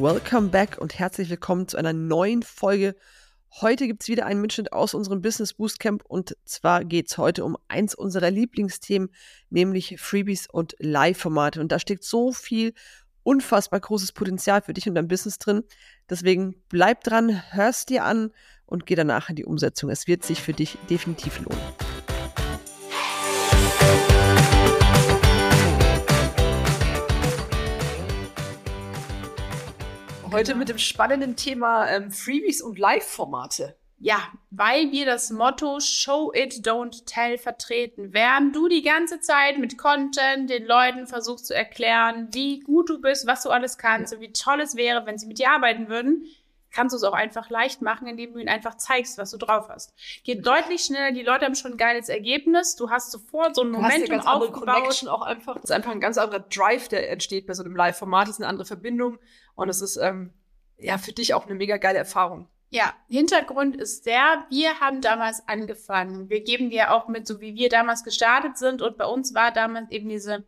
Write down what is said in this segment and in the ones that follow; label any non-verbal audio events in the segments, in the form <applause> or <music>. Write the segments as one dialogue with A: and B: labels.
A: Welcome back und herzlich willkommen zu einer neuen Folge. Heute gibt es wieder einen Mitschnitt aus unserem Business Boostcamp und zwar geht es heute um eins unserer Lieblingsthemen, nämlich Freebies und Live-Formate. Und da steckt so viel unfassbar großes Potenzial für dich und dein Business drin. Deswegen bleib dran, hörst dir an und geh danach in die Umsetzung. Es wird sich für dich definitiv lohnen. Heute mit dem spannenden Thema ähm, Freebies und Live-Formate.
B: Ja, weil wir das Motto Show it, don't tell vertreten. Während du die ganze Zeit mit Content den Leuten versuchst zu erklären, wie gut du bist, was du alles kannst und wie toll es wäre, wenn sie mit dir arbeiten würden, kannst du es auch einfach leicht machen, indem du ihnen einfach zeigst, was du drauf hast. Geht deutlich schneller, die Leute haben schon ein geiles Ergebnis, du hast sofort so ein Momentum aufgebaut.
A: Connection auch einfach. Das ist einfach ein ganz anderer Drive, der entsteht bei so einem Live-Format, das ist eine andere Verbindung und es ist ähm, ja für dich auch eine mega geile Erfahrung.
B: Ja, Hintergrund ist der, wir haben damals angefangen. Wir geben dir auch mit, so wie wir damals gestartet sind und bei uns war damals eben diese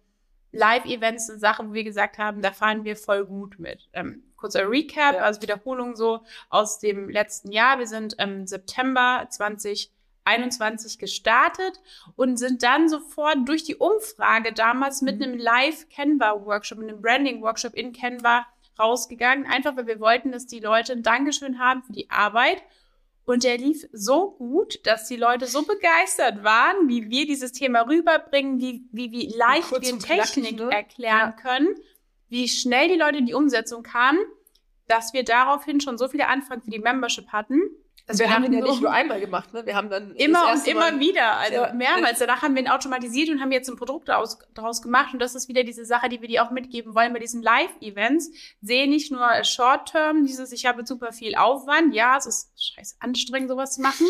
B: Live-Events eine Sache, wo wir gesagt haben, da fahren wir voll gut mit. Ähm, kurzer Recap, ja. also Wiederholung so aus dem letzten Jahr. Wir sind im September 2021 gestartet und sind dann sofort durch die Umfrage damals mit mhm. einem Live-Canva-Workshop, einem Branding-Workshop in Canva rausgegangen, einfach weil wir wollten, dass die Leute ein Dankeschön haben für die Arbeit. Und der lief so gut, dass die Leute so begeistert waren, wie wir dieses Thema rüberbringen, wie, wie, wie leicht wir Technik ne? erklären ja. können, wie schnell die Leute in die Umsetzung kamen, dass wir daraufhin schon so viele Anfragen für die Membership hatten.
A: Also wir haben den ja nicht nur einmal gemacht, ne? Wir haben dann
B: immer und immer Mal wieder, also ja. mehrmals. <laughs> Danach haben wir ihn automatisiert und haben jetzt ein Produkt daraus, daraus gemacht. Und das ist wieder diese Sache, die wir dir auch mitgeben wollen bei diesen Live-Events. Sehe nicht nur Short-Term, dieses, ich habe super viel Aufwand. Ja, es ist scheiße anstrengend, sowas zu machen.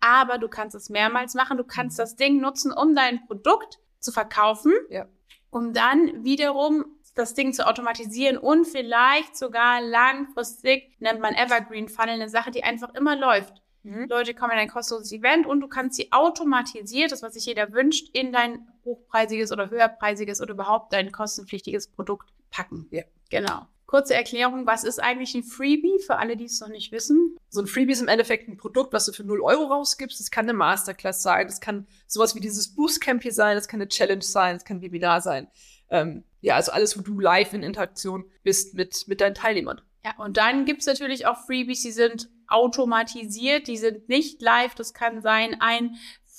B: Aber du kannst es mehrmals machen. Du kannst mhm. das Ding nutzen, um dein Produkt zu verkaufen. Ja. Um dann wiederum das Ding zu automatisieren und vielleicht sogar langfristig, nennt man Evergreen Funnel, eine Sache, die einfach immer läuft. Mhm. Leute kommen in ein kostenloses Event und du kannst sie automatisiert, das was sich jeder wünscht, in dein hochpreisiges oder höherpreisiges oder überhaupt dein kostenpflichtiges Produkt packen. Ja. Genau. Kurze Erklärung, was ist eigentlich ein Freebie für alle, die es noch nicht wissen?
A: So ein Freebie ist im Endeffekt ein Produkt, was du für 0 Euro rausgibst. Das kann eine Masterclass sein, das kann sowas wie dieses Boostcamp hier sein, das kann eine Challenge sein, das kann ein Webinar sein. Ähm, ja, also alles, wo du live in Interaktion bist mit, mit deinen Teilnehmern.
B: Ja, und dann gibt's natürlich auch Freebies, die sind automatisiert, die sind nicht live. Das kann sein ein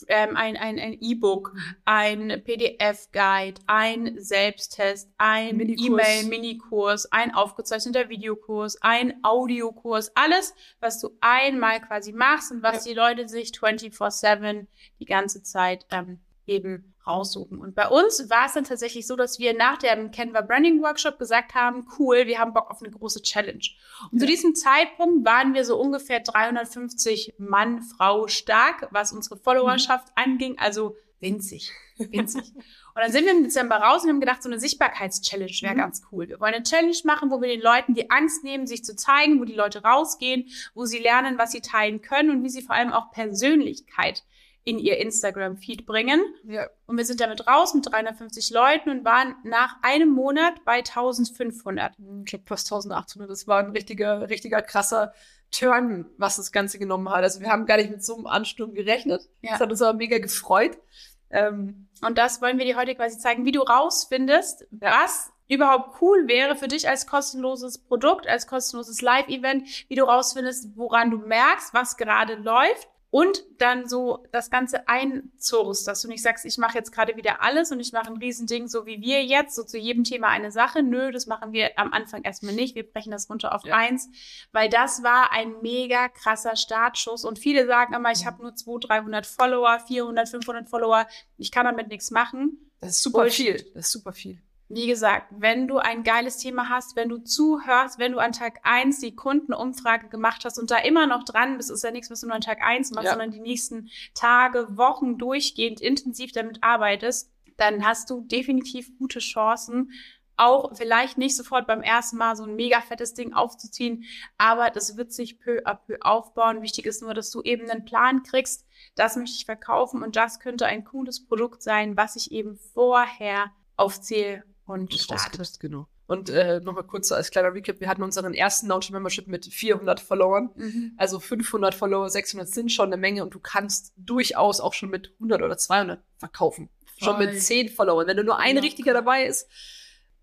B: ähm, ein ein ein E-Book, ein PDF-Guide, ein Selbsttest, ein E-Mail-Minikurs, ein aufgezeichneter Videokurs, ein Audiokurs, alles, was du einmal quasi machst und was ja. die Leute sich 24/7 die ganze Zeit ähm, eben raussuchen. Und bei uns war es dann tatsächlich so, dass wir nach dem Canva Branding Workshop gesagt haben, cool, wir haben Bock auf eine große Challenge. Und ja. zu diesem Zeitpunkt waren wir so ungefähr 350 Mann, Frau stark, was unsere Followerschaft mhm. anging, also winzig, winzig. Und dann sind wir im Dezember raus und haben gedacht, so eine Sichtbarkeits-Challenge wäre mhm. ganz cool. Wir wollen eine Challenge machen, wo wir den Leuten die Angst nehmen, sich zu zeigen, wo die Leute rausgehen, wo sie lernen, was sie teilen können und wie sie vor allem auch Persönlichkeit in ihr Instagram-Feed bringen. Ja. Und wir sind damit raus mit 350 Leuten und waren nach einem Monat bei 1500.
A: Ich glaube fast 1800. Das war ein richtiger, richtiger krasser Turn, was das Ganze genommen hat. Also wir haben gar nicht mit so einem Ansturm gerechnet. Ja. Das hat uns aber mega gefreut.
B: Ähm, und das wollen wir dir heute quasi zeigen, wie du rausfindest, was überhaupt cool wäre für dich als kostenloses Produkt, als kostenloses Live-Event, wie du rausfindest, woran du merkst, was gerade läuft und dann so das Ganze einzurst, dass du nicht sagst, ich mache jetzt gerade wieder alles und ich mache ein Riesending, so wie wir jetzt, so zu jedem Thema eine Sache. Nö, das machen wir am Anfang erstmal nicht. Wir brechen das runter auf ja. eins, weil das war ein mega krasser Startschuss. Und viele sagen immer, ich habe nur 200, 300 Follower, 400, 500 Follower, ich kann damit nichts machen.
A: Das ist super Bullshit. viel. Das ist super viel
B: wie gesagt, wenn du ein geiles Thema hast, wenn du zuhörst, wenn du an Tag eins die Kundenumfrage gemacht hast und da immer noch dran bist, ist ja nichts, was du nur an Tag eins machst, ja. sondern die nächsten Tage, Wochen durchgehend intensiv damit arbeitest, dann hast du definitiv gute Chancen, auch vielleicht nicht sofort beim ersten Mal so ein mega fettes Ding aufzuziehen, aber das wird sich peu à peu aufbauen. Wichtig ist nur, dass du eben einen Plan kriegst, das möchte ich verkaufen und das könnte ein cooles Produkt sein, was ich eben vorher auf Ziel und startest.
A: Genau. Und äh, nochmal kurz als kleiner Recap, wir hatten unseren ersten Launch Membership mit 400 Followern.
B: Mhm.
A: Also 500 Follower, 600 sind schon eine Menge und du kannst durchaus auch schon mit 100 oder 200 verkaufen. Schon
B: Voll.
A: mit 10 Followern. Wenn du nur ein
B: Locker.
A: richtiger dabei ist.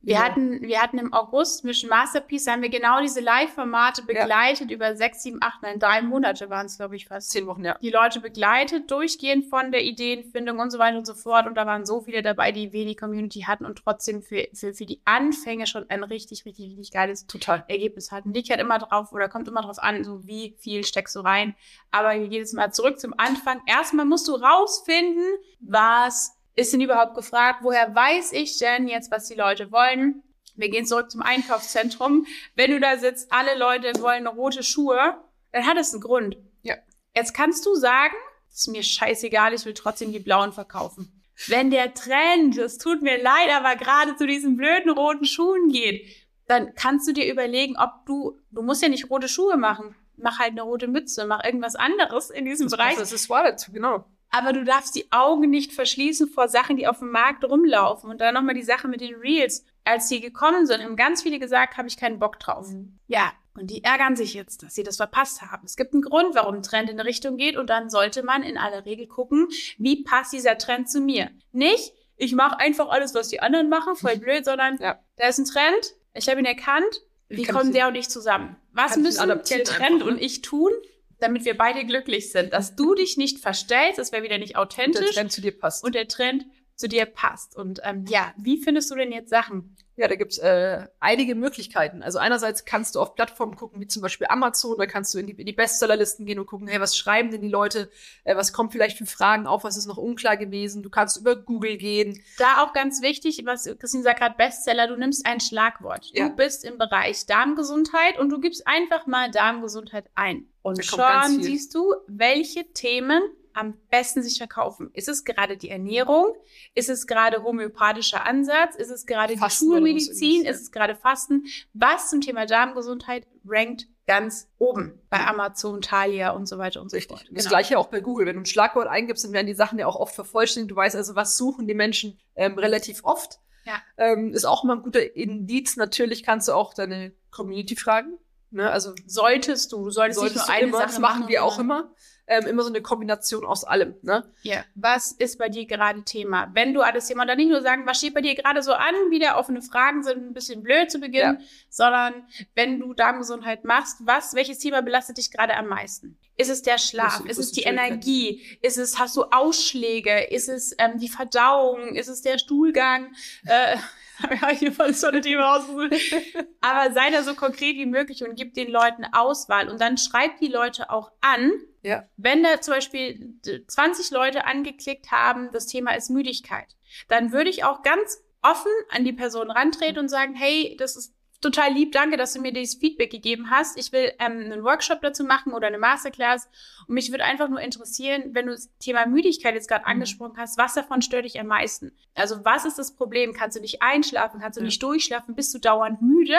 B: Wir,
A: ja.
B: hatten, wir hatten im August Mission Masterpiece, da haben wir genau diese Live-Formate begleitet über sechs, sieben, acht, neun, drei Monate waren es, glaube ich, fast.
A: zehn Wochen, ja.
B: Die Leute begleitet, durchgehend von der Ideenfindung und so weiter und so fort. Und da waren so viele dabei, die wenig Community hatten und trotzdem für, für, für die Anfänge schon ein richtig, richtig, richtig geiles
A: Total.
B: Ergebnis hatten. Liegt halt immer drauf oder kommt immer drauf an, so wie viel steckst du rein. Aber jedes Mal zurück zum Anfang. Erstmal musst du rausfinden, was ist denn überhaupt gefragt? Woher weiß ich denn jetzt, was die Leute wollen? Wir gehen zurück zum Einkaufszentrum. Wenn du da sitzt, alle Leute wollen rote Schuhe, dann hat es einen Grund.
A: Ja.
B: Jetzt kannst du sagen, ist mir scheißegal, ich will trotzdem die blauen verkaufen. Wenn der Trend, es tut mir leid, aber gerade zu diesen blöden roten Schuhen geht, dann kannst du dir überlegen, ob du, du musst ja nicht rote Schuhe machen. Mach halt eine rote Mütze, mach irgendwas anderes in diesem
A: Das,
B: Bereich.
A: das ist Wallet, genau.
B: Aber du darfst die Augen nicht verschließen vor Sachen, die auf dem Markt rumlaufen. Und dann nochmal die Sache mit den Reels. Als die gekommen sind, haben ganz viele gesagt, habe ich keinen Bock drauf. Ja, und die ärgern sich jetzt, dass sie das verpasst haben. Es gibt einen Grund, warum ein Trend in eine Richtung geht. Und dann sollte man in aller Regel gucken, wie passt dieser Trend zu mir. Nicht, ich mache einfach alles, was die anderen machen, voll <laughs> blöd, sondern
A: Ja.
B: da ist ein Trend, ich habe ihn erkannt, wie kommen der und ich zusammen? Was müssen der Trend
A: einfach, ne?
B: und ich tun, damit wir beide glücklich sind? Dass du dich nicht verstellst, das wäre wieder nicht
A: Und der
B: authentisch
A: Trend zu dir passt.
B: und der Trend zu dir passt. Und ähm, ja, wie findest du denn jetzt Sachen?
A: Ja, da gibt's äh, einige Möglichkeiten. Also einerseits kannst du auf Plattformen gucken, wie zum Beispiel Amazon, da kannst du in die, in die Bestsellerlisten gehen und gucken, hey, was schreiben denn die Leute, äh, was kommt vielleicht für Fragen auf, was ist noch unklar gewesen. Du kannst über Google gehen.
B: Da auch ganz wichtig, was Christine sagt gerade, Bestseller, du nimmst ein Schlagwort.
A: Ja.
B: Du bist im Bereich Darmgesundheit und du gibst einfach mal Darmgesundheit ein. Und schon siehst du, welche Themen am besten sich verkaufen. Ist es gerade die Ernährung? Ist es gerade homöopathischer Ansatz? Ist es gerade die
A: Fasten was
B: Schulmedizin? Ist es gerade Fasten? Was zum Thema Darmgesundheit rankt ganz oben bei Amazon, Thalia und so weiter und so
A: Richtig.
B: fort.
A: Das
B: Genau.
A: gleiche auch bei Google. Wenn du ein Schlagwort eingibst, dann werden die Sachen ja auch oft vervollständigt. Du weißt also, was suchen die Menschen ähm, relativ oft.
B: Ja.
A: Ähm, ist auch immer ein guter Indiz. Natürlich kannst du auch deine Community fragen. Ne? Also
B: Solltest du, du solltest,
A: solltest
B: nicht
A: du
B: nur eine
A: immer,
B: Sache
A: das machen
B: machen,
A: wir auch
B: sondern-
A: immer. Ähm, immer so eine Kombination aus allem. Ne?
B: Ja. Was ist bei dir gerade Thema? Wenn du alles Thema, dann nicht nur sagen, was steht bei dir gerade so an, wieder offene Fragen sind ein bisschen blöd zu Beginn, sondern wenn du Darmgesundheit machst, was, welches Thema belastet dich gerade am meisten? Ist es der Schlaf?
A: Größte-
B: Ist es die. Energie? Ist es, hast du Ausschläge? Ist es ähm, die Verdauung? Ist es der Stuhlgang? Äh, habe ich so eine Thema ausgesucht. Aber sei da so konkret wie möglich und gib den Leuten Auswahl. Und dann schreib die Leute auch an,
A: Ja.
B: wenn da zum Beispiel 20 Leute angeklickt haben, das Thema ist Müdigkeit, dann würde ich auch ganz offen an die Person rantreten und sagen, hey, das ist total lieb, danke, dass du mir dieses Feedback gegeben hast. Ich will ähm, einen Workshop dazu machen oder eine Masterclass. Und mich würde einfach nur interessieren, wenn du das Thema Müdigkeit jetzt gerade
A: Mhm.
B: angesprochen hast, was davon stört dich am meisten? Also was ist das Problem? Kannst du nicht einschlafen? Kannst du
A: Ja.
B: nicht durchschlafen? Bist du dauernd müde?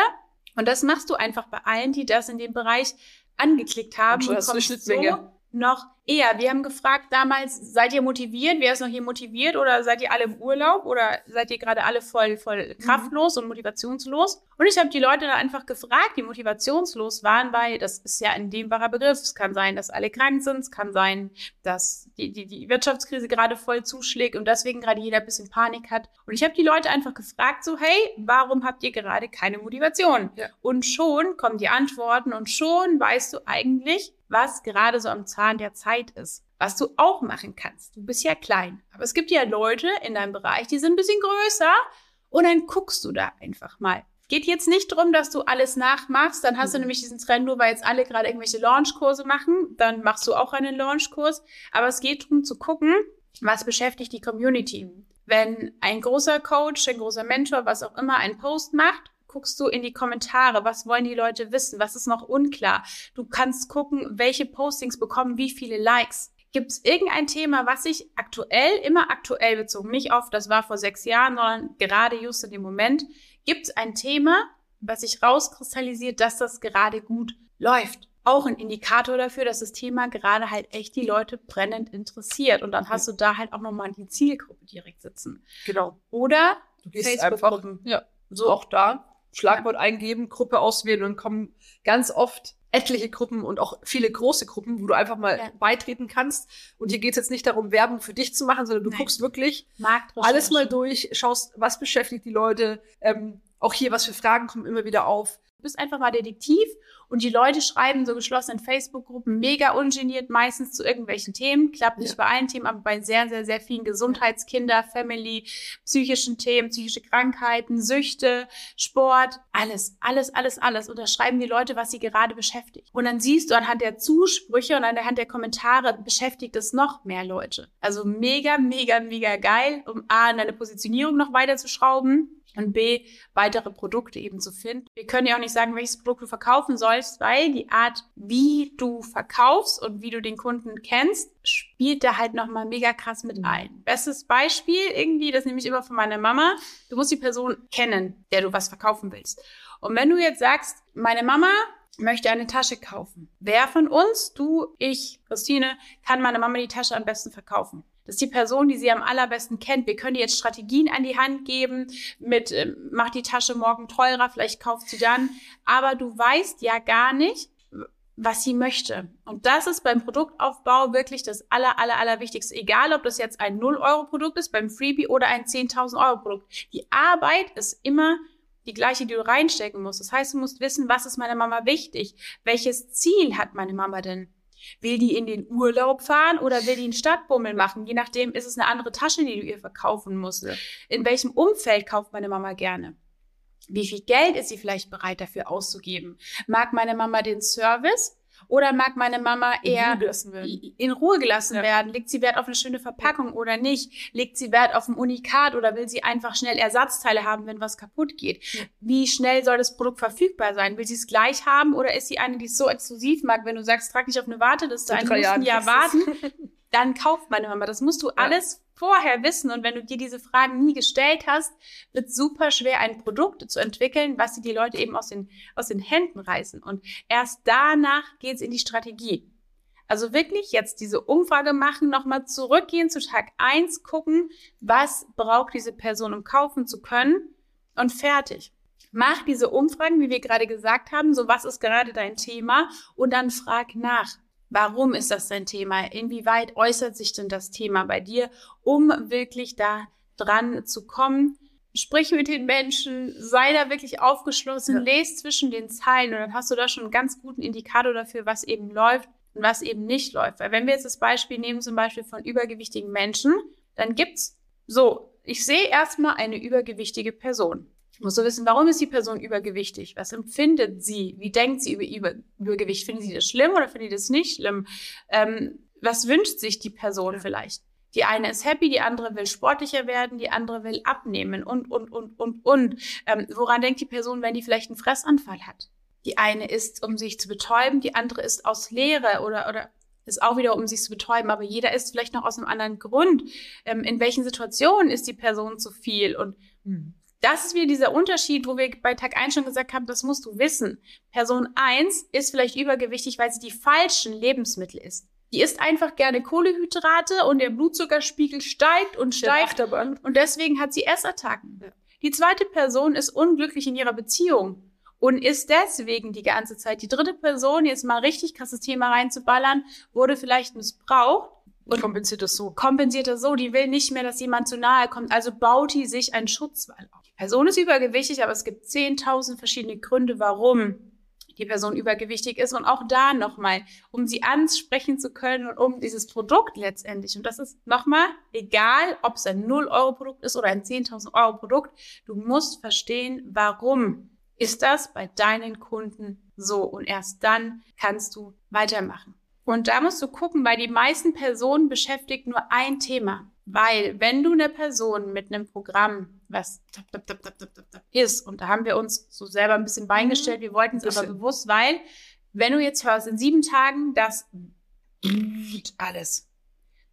B: Und das machst du einfach bei allen, die das in dem Bereich angeklickt haben.
A: Und schon hast du eine Schnittmenge.
B: So noch eher. Wir haben gefragt damals, seid ihr motiviert? Wer ist noch hier motiviert? Oder seid ihr alle im Urlaub? Oder seid ihr gerade alle voll, voll
A: Mhm.
B: kraftlos und motivationslos? Und ich habe die Leute dann einfach gefragt, die motivationslos waren, weil das ist ja ein dehnbarer Begriff. Es kann sein, dass alle krank sind. Es kann sein, dass die, die, die Wirtschaftskrise gerade voll zuschlägt und deswegen gerade jeder ein bisschen Panik hat. Und ich habe die Leute einfach gefragt, so, hey, warum habt ihr gerade keine Motivation?
A: Ja.
B: Und schon kommen die Antworten und schon weißt du eigentlich, was gerade so am Zahn der Zeit ist. Was du auch machen kannst. Du bist ja klein. Aber es gibt ja Leute in deinem Bereich, die sind ein bisschen größer. Und dann guckst du da einfach mal. Geht jetzt nicht drum, dass du alles nachmachst. Dann hast du
A: Mhm.
B: nämlich diesen Trend, nur weil jetzt alle gerade irgendwelche Launchkurse machen. Dann machst du auch einen Launchkurs. Aber es geht darum zu gucken, was beschäftigt die Community. Wenn ein großer Coach, ein großer Mentor, was auch immer, einen Post macht, guckst du in die Kommentare, was wollen die Leute wissen, was ist noch unklar. Du kannst gucken, welche Postings bekommen wie viele Likes. Gibt es irgendein Thema, was sich aktuell, immer aktuell bezogen, nicht auf, das war vor sechs Jahren, sondern gerade just in dem Moment, gibt es ein Thema, was sich rauskristallisiert, dass das gerade gut läuft? Auch ein Indikator dafür, dass das Thema gerade halt echt die Leute brennend interessiert. Und dann hast du da halt auch nochmal die Zielgruppe direkt sitzen.
A: Genau.
B: Oder
A: Du gehst einfach,
B: Facebook-Gruppen.
A: ja, so auch da. Schlagwort eingeben, Gruppe auswählen und dann kommen ganz oft etliche Gruppen und auch viele große Gruppen, wo du einfach mal
B: Ja.
A: beitreten kannst. Und hier geht es jetzt nicht darum, Werbung für dich zu machen, sondern du
B: Nein.
A: guckst wirklich alles mal durch, schaust, was beschäftigt die Leute. Ähm, auch hier, was für Fragen kommen immer wieder auf.
B: Du bist einfach mal Detektiv und die Leute schreiben so geschlossenen Facebook-Gruppen mega ungeniert meistens zu irgendwelchen Themen. Klappt nicht
A: Ja.
B: bei allen Themen, aber bei sehr, sehr, sehr vielen Gesundheitskinder, Family, psychischen Themen, psychische Krankheiten, Süchte, Sport, alles, alles, alles, alles. Und da schreiben die Leute, was sie gerade beschäftigt. Und dann siehst du anhand der Zusprüche und anhand der Kommentare beschäftigt es noch mehr Leute. Also mega, mega, mega geil, um A, deine Positionierung noch weiter zu schrauben und B, weitere Produkte eben zu finden. Wir können ja auch nicht sagen, welches Produkt du verkaufen sollst, weil die Art, wie du verkaufst und wie du den Kunden kennst, spielt da halt nochmal mega krass mit
A: Mhm.
B: ein. Bestes Beispiel irgendwie, das nehme ich immer von meiner Mama. Du musst die Person kennen, der du was verkaufen willst. Und wenn du jetzt sagst, meine Mama möchte eine Tasche kaufen. Wer von uns, du, ich, Christine, kann meine Mama die Tasche am besten verkaufen? Das ist die Person, die sie am allerbesten kennt. Wir können ihr jetzt Strategien an die Hand geben mit, ähm, mach die Tasche morgen teurer, vielleicht kauft sie dann. Aber du weißt ja gar nicht, was sie möchte. Und das ist beim Produktaufbau wirklich das aller, aller, aller Wichtigste. Egal, ob das jetzt ein 0-Euro-Produkt ist, beim Freebie oder ein 10.000 Euro-Produkt. Die Arbeit ist immer die gleiche, die du reinstecken musst. Das heißt, du musst wissen, was ist meiner Mama wichtig? Welches Ziel hat meine Mama denn? Will die in den Urlaub fahren oder will die einen Stadtbummel machen? Je nachdem ist es eine andere Tasche, die du ihr verkaufen musst.
A: Ja.
B: In welchem Umfeld kauft meine Mama gerne? Wie viel Geld ist sie vielleicht bereit dafür auszugeben? Mag meine Mama den Service oder mag meine Mama eher
A: gelassen werden.
B: in Ruhe gelassen
A: Ja.
B: werden? Legt sie Wert auf eine schöne Verpackung oder nicht? Legt sie Wert auf ein Unikat oder will sie einfach schnell Ersatzteile haben, wenn was kaputt geht?
A: Ja.
B: Wie schnell soll das Produkt verfügbar sein? Will sie es gleich haben oder ist sie eine, die es so exklusiv mag? Wenn du sagst, trag dich auf eine Warteliste
A: In
B: ein,
A: drei
B: musst ein Jahr warten, <laughs> dann kauft meine Mama. Das musst du alles vorher wissen. Und wenn du dir diese Fragen nie gestellt hast, wird super schwer, ein Produkt zu entwickeln, was sie die Leute eben aus den, aus den Händen reißen. Und erst danach geht's in die Strategie. Also wirklich jetzt diese Umfrage machen, nochmal zurückgehen zu Tag eins, gucken, was braucht diese Person, um kaufen zu können und fertig. Mach diese Umfragen, wie wir gerade gesagt haben, so was ist gerade dein Thema und dann frag nach. Warum ist das dein Thema? Inwieweit äußert sich denn das Thema bei dir, um wirklich da dran zu kommen? Sprich mit den Menschen, sei da wirklich aufgeschlossen,
A: Ja.
B: lese zwischen den Zeilen und dann hast du da schon einen ganz guten Indikator dafür, was eben läuft und was eben nicht läuft. Weil wenn wir jetzt das Beispiel nehmen, zum Beispiel von übergewichtigen Menschen, dann gibt's so, ich sehe erstmal eine übergewichtige Person. Ich muss so wissen, warum ist die Person übergewichtig? Was empfindet sie? Wie denkt sie über, über Übergewicht? Findet sie das schlimm oder findet sie das nicht schlimm? Ähm, was wünscht sich die Person
A: Ja.
B: vielleicht? Die eine ist happy, die andere will sportlicher werden, die andere will abnehmen und, und, und, und, und. Ähm, woran denkt die Person, wenn die vielleicht einen Fressanfall hat? Die eine isst, um sich zu betäuben, die andere isst aus Leere oder, oder ist auch wieder, um sich zu betäuben, aber jeder isst vielleicht noch aus einem anderen Grund. Ähm, in welchen Situationen ist die Person zu viel? Und
A: Mhm.
B: Das ist wieder dieser Unterschied, wo wir bei Tag 1 schon gesagt haben, das musst du wissen. Person 1 ist vielleicht übergewichtig, weil sie die falschen Lebensmittel isst. Die isst einfach gerne Kohlehydrate und der Blutzuckerspiegel steigt und steigt und deswegen hat sie Essattacken.
A: Ja.
B: Die zweite Person ist unglücklich in ihrer Beziehung und ist deswegen die ganze Zeit. Die dritte Person, jetzt mal richtig krasses Thema reinzuballern, wurde vielleicht missbraucht
A: Und kompensiert das so.
B: kompensiert das so, die will nicht mehr, dass jemand zu nahe kommt, also baut die sich einen Schutzwall auf. Die Person ist übergewichtig, aber es gibt 10.000 verschiedene Gründe, warum die Person übergewichtig ist und auch da nochmal, um sie ansprechen zu können und um dieses Produkt letztendlich. Und das ist nochmal egal, ob es ein 0-Euro-Produkt ist oder ein 10.000 Euro-Produkt. Du musst verstehen, warum ist das bei deinen Kunden so. Und erst dann kannst du weitermachen. Und da musst du gucken, weil die meisten Personen beschäftigt nur ein Thema. Weil wenn du eine Person mit einem Programm, was tap, tap, tap, tap, tap, tap, tap ist, und da haben wir uns so selber ein bisschen beigestellt, wir wollten es aber bewusst, weil wenn du jetzt hörst, in sieben Tagen, das alles,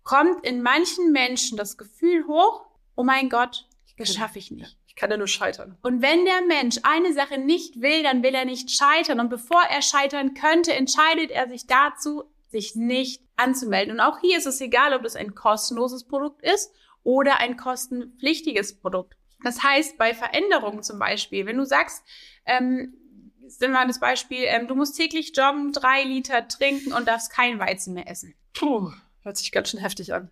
B: kommt in manchen Menschen das Gefühl hoch, oh mein Gott, das schaffe ich nicht.
A: Ich kann ja nur scheitern.
B: Und wenn der Mensch eine Sache nicht will, dann will er nicht scheitern. Und bevor er scheitern könnte, entscheidet er sich dazu, sich nicht anzumelden. Und auch hier ist es egal, ob das ein kostenloses Produkt ist oder ein kostenpflichtiges Produkt. Das heißt, bei Veränderungen zum Beispiel, wenn du sagst, ähm, sind wir das Beispiel, ähm, du musst täglich joggen, drei Liter trinken und darfst kein Weizen mehr essen.
A: Puh, hört sich ganz schön heftig an.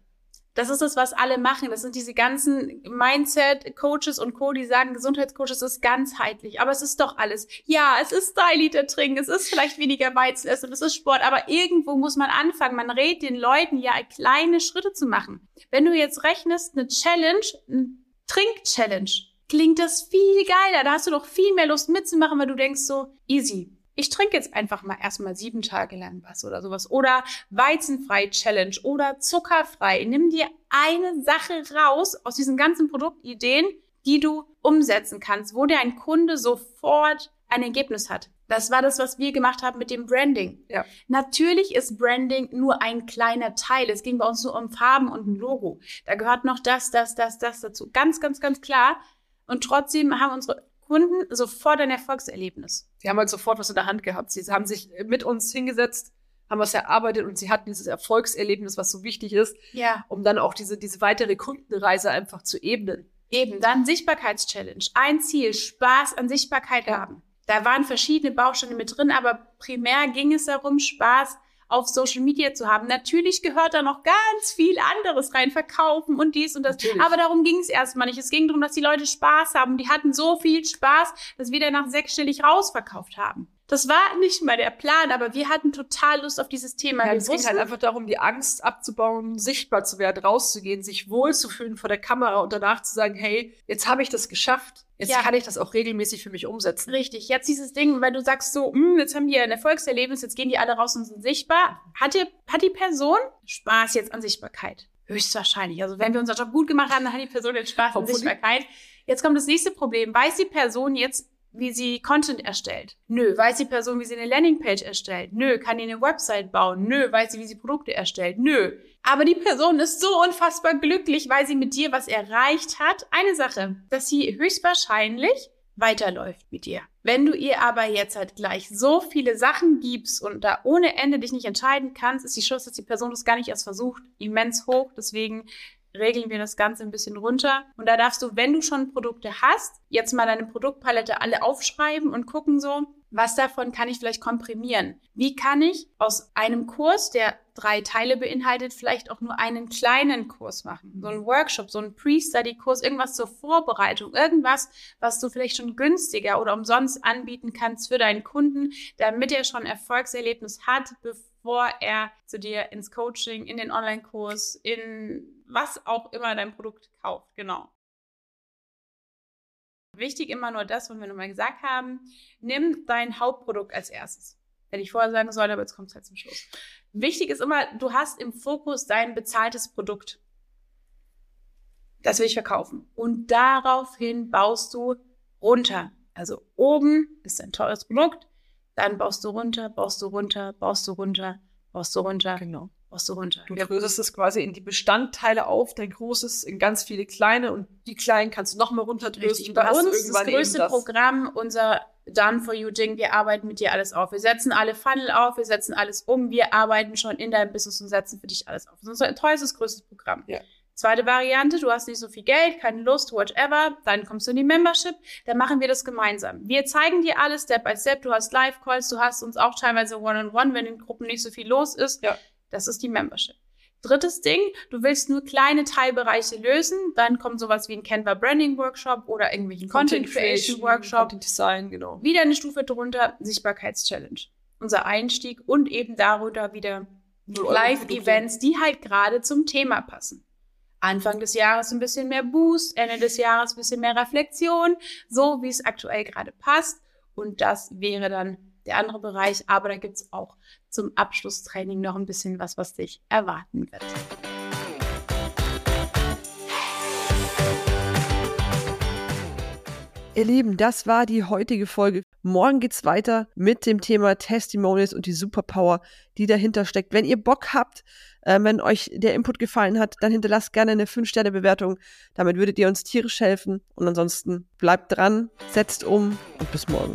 B: Das ist das, was alle machen. Das sind diese ganzen Mindset-Coaches und Co., die sagen, Gesundheitscoaches ist ganzheitlich. Aber es ist doch alles. Ja, es ist drei Liter trinken, es ist vielleicht weniger Weizen essen, es ist Sport. Aber irgendwo muss man anfangen. Man rät den Leuten ja, kleine Schritte zu machen. Wenn du jetzt rechnest, eine Challenge, eine Trink-Challenge, klingt das viel geiler. Da hast du doch viel mehr Lust mitzumachen, weil du denkst so, easy ich trinke jetzt einfach mal erstmal sieben Tage lang was oder sowas. Oder weizenfrei Challenge oder zuckerfrei. Nimm dir eine Sache raus aus diesen ganzen Produktideen, die du umsetzen kannst, wo dir ein Kunde sofort ein Ergebnis hat. Das war das, was wir gemacht haben mit dem Branding. Ja. Natürlich ist Branding nur ein kleiner Teil. Es ging bei uns nur um Farben und ein Logo. Da gehört noch das, das, das, das dazu. Ganz, ganz, ganz klar. Und trotzdem haben unsere Kunden sofort ein Erfolgserlebnis.
A: Sie haben halt sofort was in der Hand gehabt. Sie haben sich mit uns hingesetzt, haben was erarbeitet und sie hatten dieses Erfolgserlebnis, was so wichtig ist,
B: ja.
A: um dann auch diese, diese weitere Kundenreise einfach zu ebnen.
B: Eben, dann Sichtbarkeitschallenge. Ein Ziel, Spaß an Sichtbarkeit ja. haben. Da waren verschiedene Bausteine mit drin, aber primär ging es darum, Spaß auf Social Media zu haben. Natürlich gehört da noch ganz viel anderes rein, verkaufen und dies und das. Natürlich. Aber darum ging es erstmal nicht. Es ging darum, dass die Leute Spaß haben. Die hatten so viel Spaß, dass wir danach sechsstellig rausverkauft haben. Das war nicht mal der Plan, aber wir hatten total Lust auf dieses Thema.
A: Ja, es ging halt einfach darum, die Angst abzubauen, sichtbar zu werden, rauszugehen, sich wohlzufühlen vor der Kamera und danach zu sagen, hey, jetzt habe ich das geschafft. Jetzt ja. kann ich das auch regelmäßig für mich umsetzen.
B: Richtig. Jetzt dieses Ding, weil du sagst so, hm, jetzt haben die ein Erfolgserlebnis, jetzt gehen die alle raus und sind sichtbar. Hat, die, hat die Person Spaß jetzt an Sichtbarkeit? Höchstwahrscheinlich. Also wenn wir unseren Job gut gemacht haben, dann hat die Person jetzt Spaß an Sichtbarkeit. Jetzt kommt das nächste Problem. Weiß die Person jetzt, wie sie Content erstellt? Nö. Weiß die Person, wie sie eine Landingpage erstellt? Nö. Kann die eine Website bauen? Nö. Weiß sie, wie sie Produkte erstellt? Nö. Aber die Person ist so unfassbar glücklich, weil sie mit dir was erreicht hat. Eine Sache, dass sie höchstwahrscheinlich weiterläuft mit dir. Wenn du ihr aber jetzt halt gleich so viele Sachen gibst und da ohne Ende dich nicht entscheiden kannst, ist die Chance, dass die Person das gar nicht erst versucht, immens hoch. Deswegen regeln wir das Ganze ein bisschen runter. Und da darfst du, wenn du schon Produkte hast, jetzt mal deine Produktpalette alle aufschreiben und gucken so, was davon kann ich vielleicht komprimieren? Wie kann ich aus einem Kurs, der drei Teile beinhaltet, vielleicht auch nur einen kleinen Kurs machen? So einen Workshop, so einen Pre-Study-Kurs, irgendwas zur Vorbereitung, irgendwas, was du vielleicht schon günstiger oder umsonst anbieten kannst für deinen Kunden, damit er schon Erfolgserlebnis hat, bevor er zu dir ins Coaching, in den Online-Kurs, in was auch immer dein Produkt kauft. Genau. Wichtig immer nur das, was wir nochmal gesagt haben. Nimm dein Hauptprodukt als erstes. Hätte ich vorher sagen sollen, aber jetzt kommt es halt zum Schluss. Wichtig ist immer, du hast im Fokus dein bezahltes Produkt. Das will ich verkaufen. Und daraufhin baust du runter. Also oben ist ein teures Produkt, dann baust du runter, baust du runter, baust du runter, baust du runter.
A: Genau
B: was du runter.
A: Du dröselst es quasi in die Bestandteile auf, dein großes in ganz viele kleine und die kleinen kannst du noch mal runterdröseln.
B: Bei uns das größte das Programm, unser Done for You Ding, wir arbeiten mit dir alles auf. Wir setzen alle Funnel auf, wir setzen alles um, wir arbeiten schon in deinem Business und setzen für dich alles auf. Das ist unser teures, größtes Programm.
A: Ja.
B: Zweite Variante, du hast nicht so viel Geld, keine Lust, whatever, dann kommst du in die Membership, dann machen wir das gemeinsam. Wir zeigen dir alles Step by Step, du hast Live-Calls, du hast uns auch teilweise One-on-One, -on -one, wenn in Gruppen nicht so viel los ist.
A: Ja.
B: Das ist die Membership. Drittes Ding, du willst nur kleine Teilbereiche lösen, dann kommt sowas wie ein Canva Branding Workshop oder irgendwelchen Content, Content Creation Workshop.
A: Content Design, genau.
B: Wieder eine Stufe drunter, Sichtbarkeitschallenge. Unser Einstieg und eben darunter wieder Live-Events, die halt gerade zum Thema passen. Anfang des Jahres ein bisschen mehr Boost, Ende des Jahres ein bisschen mehr Reflexion, so wie es aktuell gerade passt. Und das wäre dann der andere Bereich, aber da gibt es auch zum Abschlusstraining noch ein bisschen was, was dich erwarten wird.
A: Ihr Lieben, das war die heutige Folge. Morgen geht's weiter mit dem Thema Testimonials und die Superpower, die dahinter steckt. Wenn ihr Bock habt, äh, wenn euch der Input gefallen hat, dann hinterlasst gerne eine 5-Sterne-Bewertung. Damit würdet ihr uns tierisch helfen. Und ansonsten bleibt dran, setzt um und bis morgen.